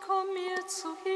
komm mir zu Hilfe.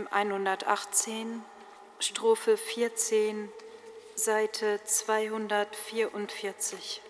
Psalm 118, Strophe 14, Seite 244.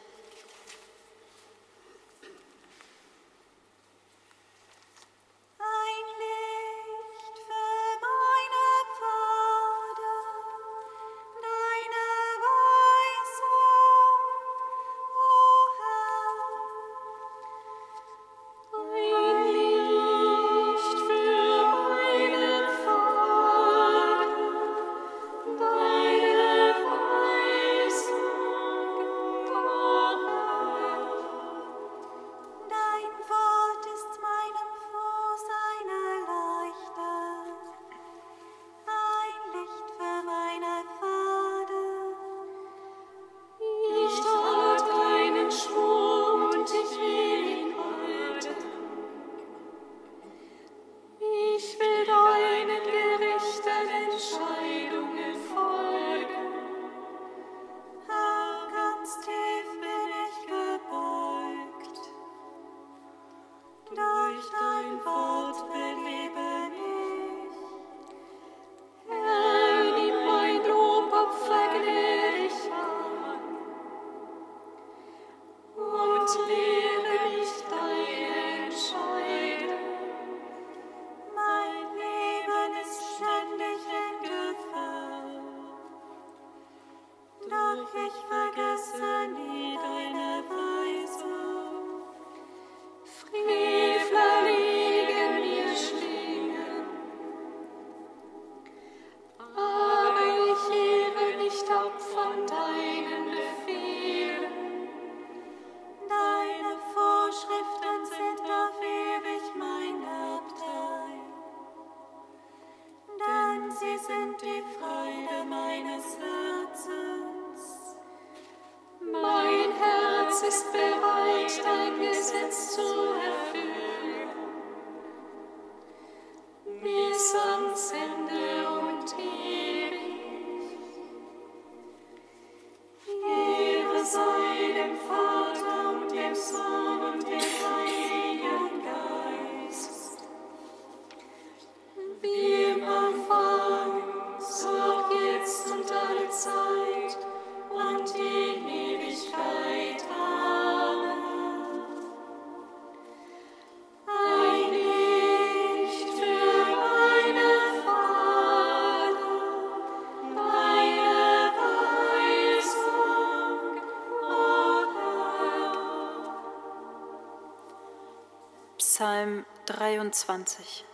23.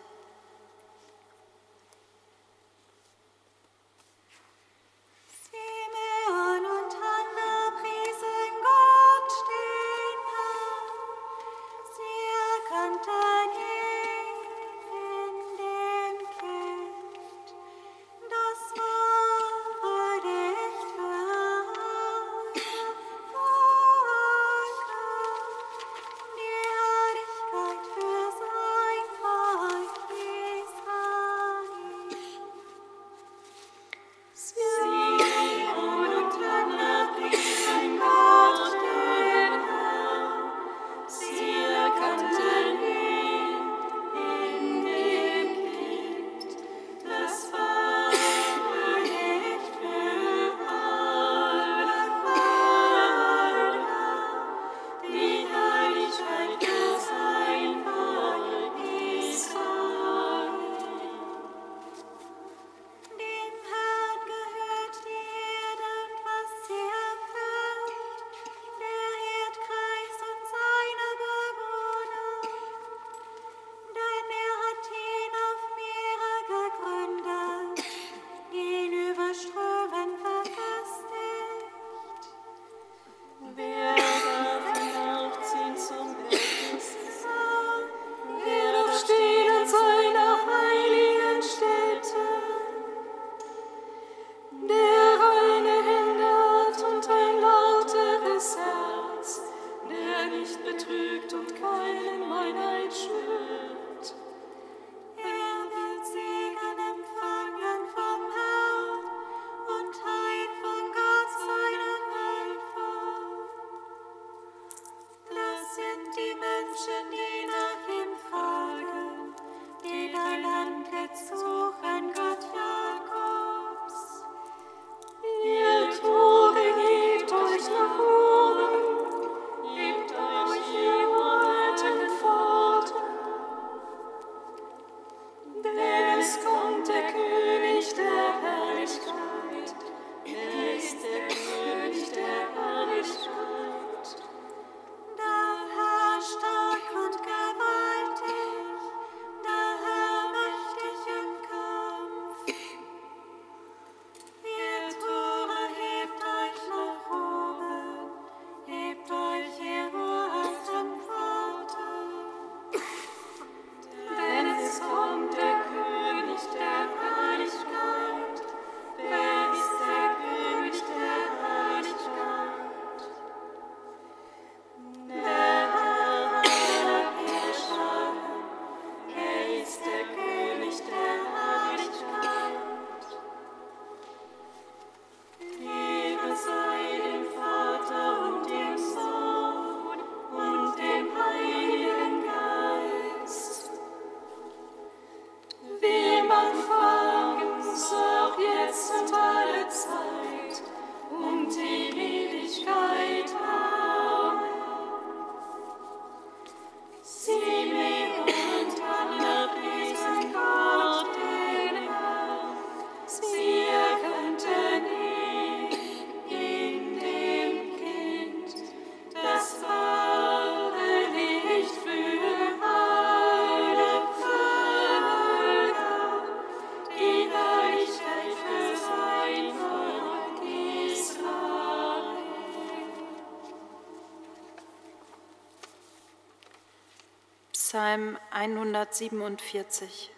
147.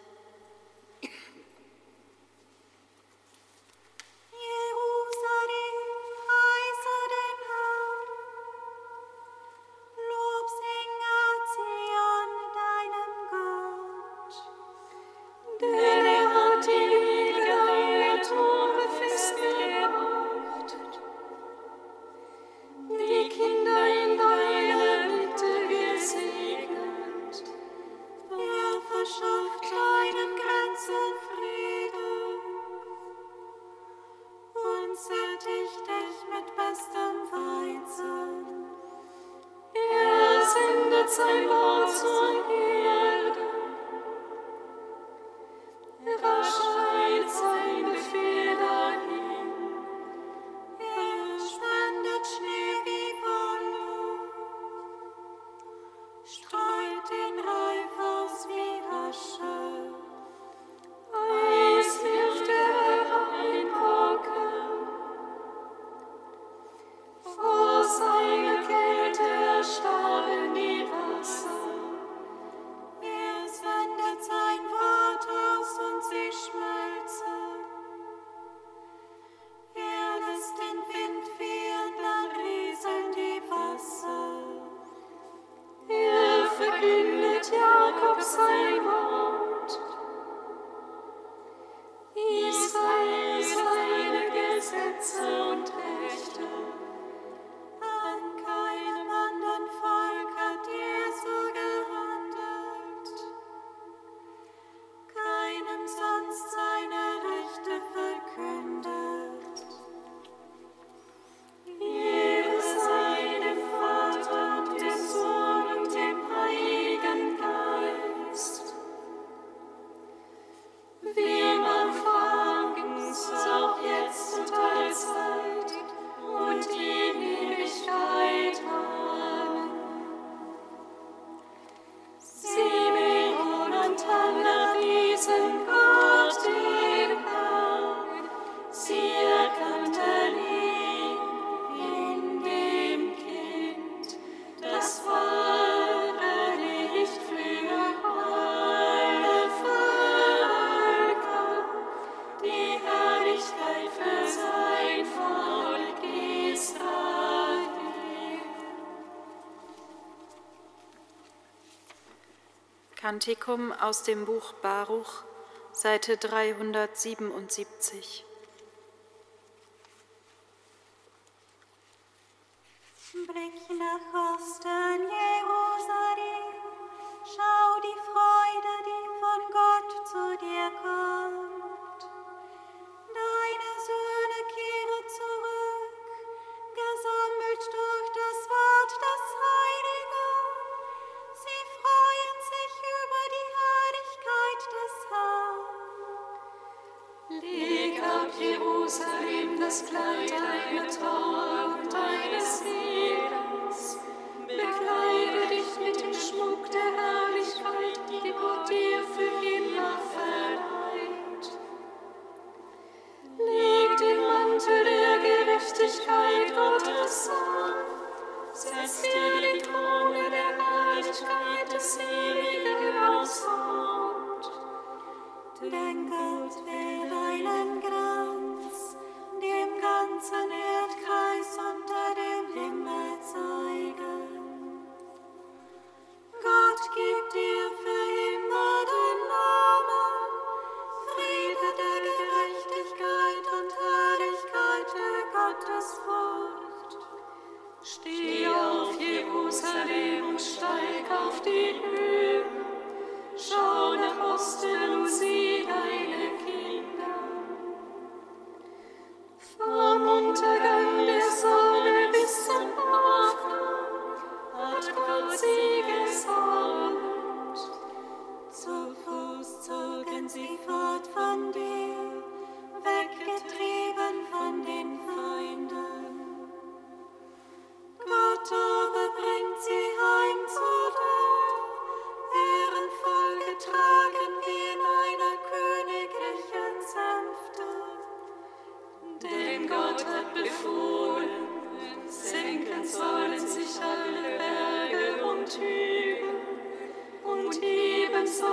Kantikum aus dem Buch Baruch, Seite 377.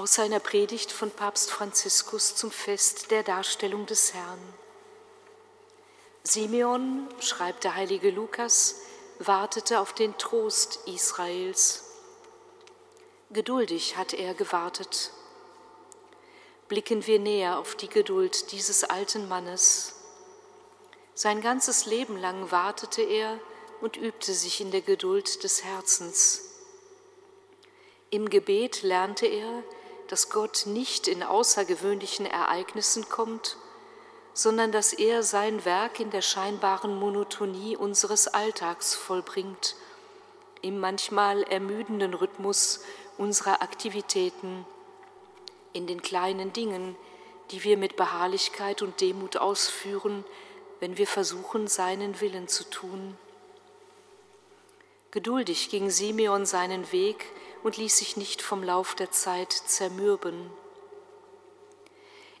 aus seiner Predigt von Papst Franziskus zum Fest der Darstellung des Herrn. Simeon, schreibt der heilige Lukas, wartete auf den Trost Israels. Geduldig hat er gewartet. Blicken wir näher auf die Geduld dieses alten Mannes. Sein ganzes Leben lang wartete er und übte sich in der Geduld des Herzens. Im Gebet lernte er, dass Gott nicht in außergewöhnlichen Ereignissen kommt, sondern dass er sein Werk in der scheinbaren Monotonie unseres Alltags vollbringt, im manchmal ermüdenden Rhythmus unserer Aktivitäten, in den kleinen Dingen, die wir mit Beharrlichkeit und Demut ausführen, wenn wir versuchen, seinen Willen zu tun. Geduldig ging Simeon seinen Weg, und ließ sich nicht vom Lauf der Zeit zermürben.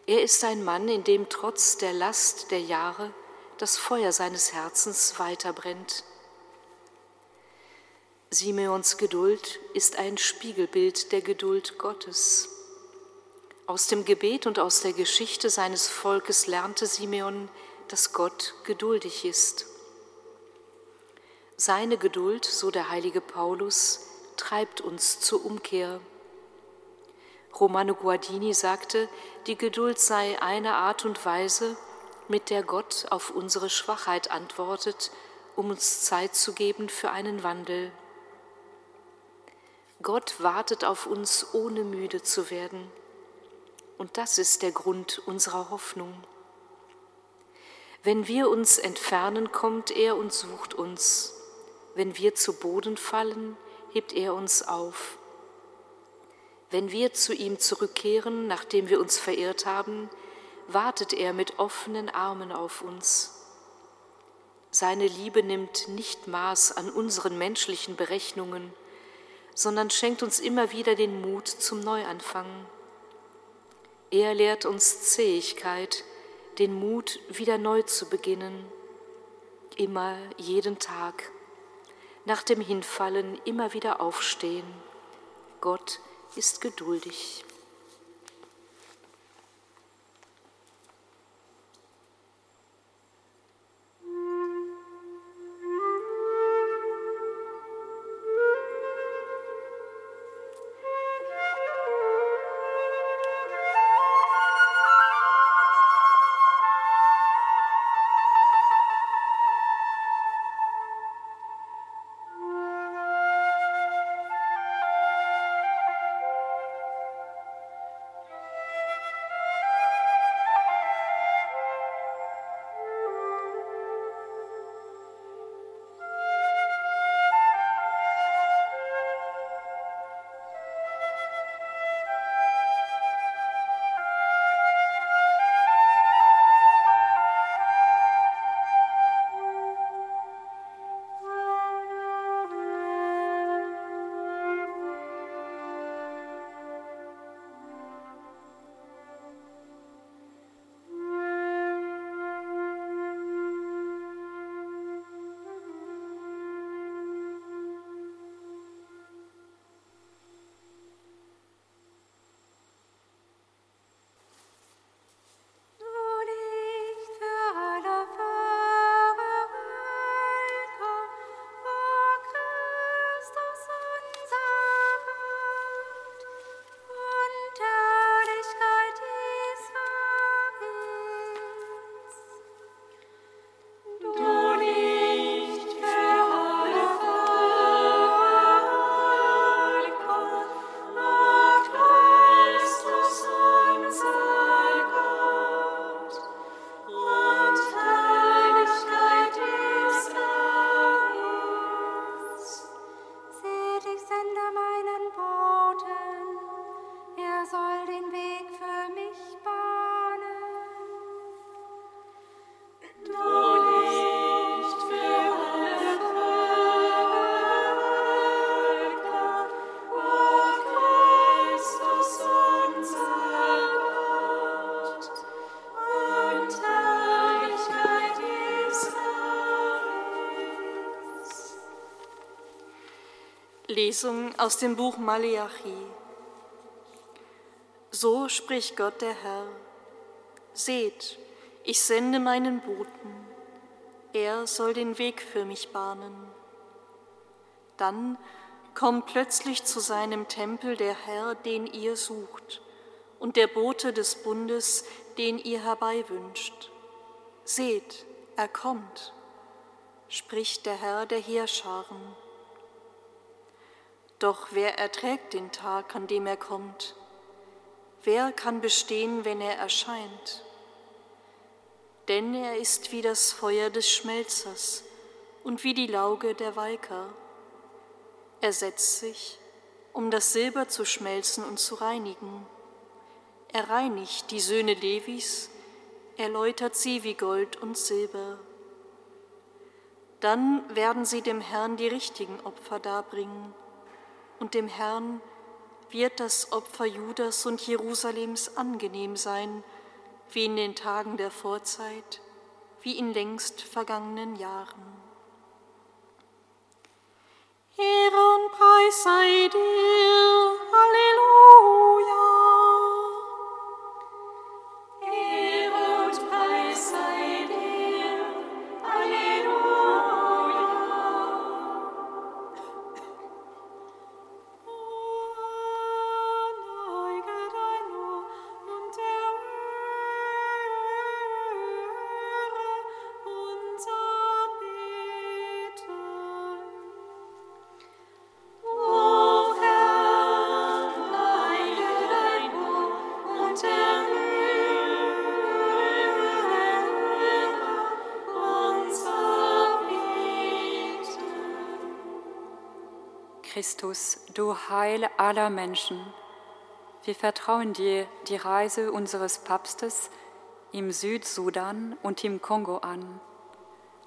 Er ist ein Mann, in dem trotz der Last der Jahre das Feuer seines Herzens weiterbrennt. Simeons Geduld ist ein Spiegelbild der Geduld Gottes. Aus dem Gebet und aus der Geschichte seines Volkes lernte Simeon, dass Gott geduldig ist. Seine Geduld, so der heilige Paulus, treibt uns zur Umkehr. Romano Guardini sagte, die Geduld sei eine Art und Weise, mit der Gott auf unsere Schwachheit antwortet, um uns Zeit zu geben für einen Wandel. Gott wartet auf uns, ohne müde zu werden. Und das ist der Grund unserer Hoffnung. Wenn wir uns entfernen, kommt er und sucht uns. Wenn wir zu Boden fallen, hebt er uns auf. Wenn wir zu ihm zurückkehren, nachdem wir uns verirrt haben, wartet er mit offenen Armen auf uns. Seine Liebe nimmt nicht Maß an unseren menschlichen Berechnungen, sondern schenkt uns immer wieder den Mut zum Neuanfang. Er lehrt uns Zähigkeit, den Mut, wieder neu zu beginnen, immer jeden Tag nach dem Hinfallen immer wieder aufstehen. Gott ist geduldig. Lesung aus dem Buch Maleachi. So spricht Gott der Herr. Seht, ich sende meinen Boten. Er soll den Weg für mich bahnen. Dann kommt plötzlich zu seinem Tempel der Herr, den ihr sucht, und der Bote des Bundes, den ihr herbeiwünscht. Seht, er kommt, spricht der Herr der Heerscharen. Doch wer erträgt den Tag, an dem er kommt? Wer kann bestehen, wenn er erscheint? denn er ist wie das Feuer des Schmelzers und wie die Lauge der Walker. Er setzt sich, um das Silber zu schmelzen und zu reinigen. Er reinigt die Söhne Levis, er läutert sie wie Gold und Silber. Dann werden sie dem Herrn die richtigen Opfer darbringen, und dem Herrn wird das Opfer Judas und Jerusalems angenehm sein, wie in den Tagen der Vorzeit, wie in längst vergangenen Jahren. Ehre und Preis sei dir, Halleluja. Christus, du Heil aller Menschen, wir vertrauen dir die Reise unseres Papstes im Südsudan und im Kongo an.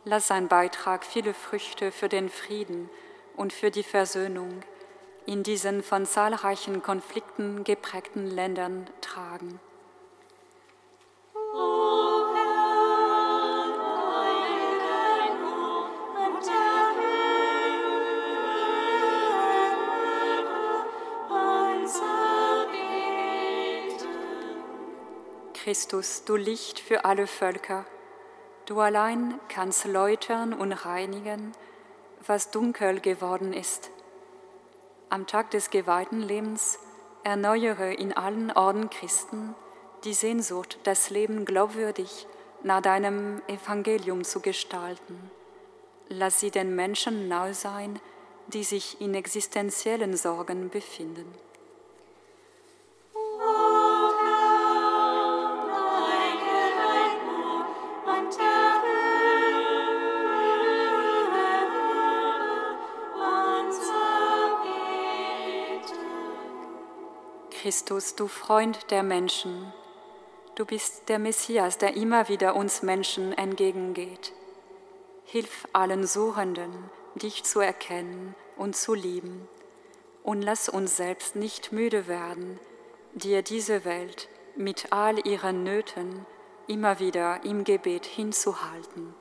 Lass sein Beitrag viele Früchte für den Frieden und für die Versöhnung in diesen von zahlreichen Konflikten geprägten Ländern tragen. Christus, du Licht für alle Völker, du allein kannst läutern und reinigen, was dunkel geworden ist. Am Tag des geweihten Lebens erneuere in allen Orden Christen die Sehnsucht, das Leben glaubwürdig nach deinem Evangelium zu gestalten. Lass sie den Menschen nahe sein, die sich in existenziellen Sorgen befinden. Christus, du Freund der Menschen, du bist der Messias, der immer wieder uns Menschen entgegengeht. Hilf allen Suchenden, dich zu erkennen und zu lieben, und lass uns selbst nicht müde werden, dir diese Welt mit all ihren Nöten immer wieder im Gebet hinzuhalten.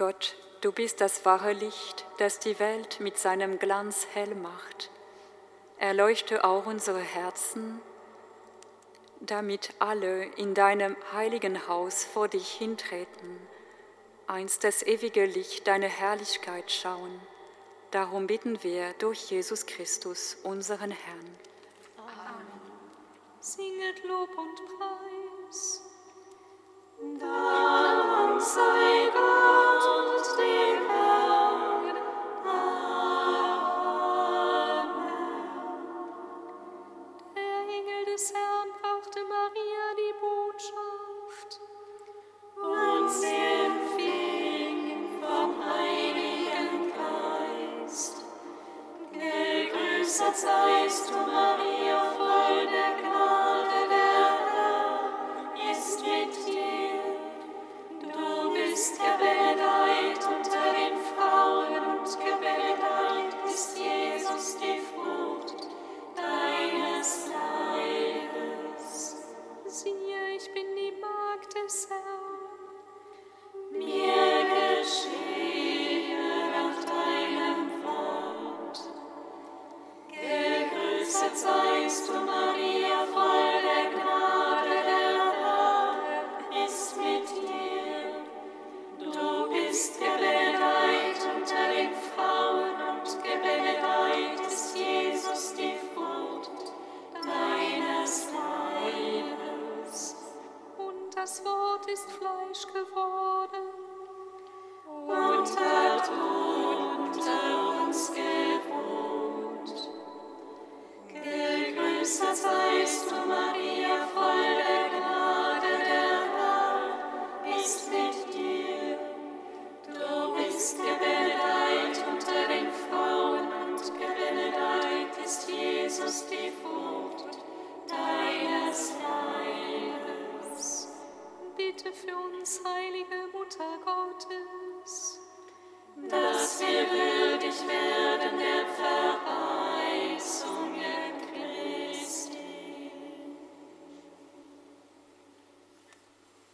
Gott, du bist das wahre Licht, das die Welt mit seinem Glanz hell macht. Erleuchte auch unsere Herzen, damit alle in deinem heiligen Haus vor dich hintreten, einst das ewige Licht deiner Herrlichkeit schauen. Darum bitten wir durch Jesus Christus, unseren Herrn. Amen. Singet Lob und Preis. Dank sei Gott.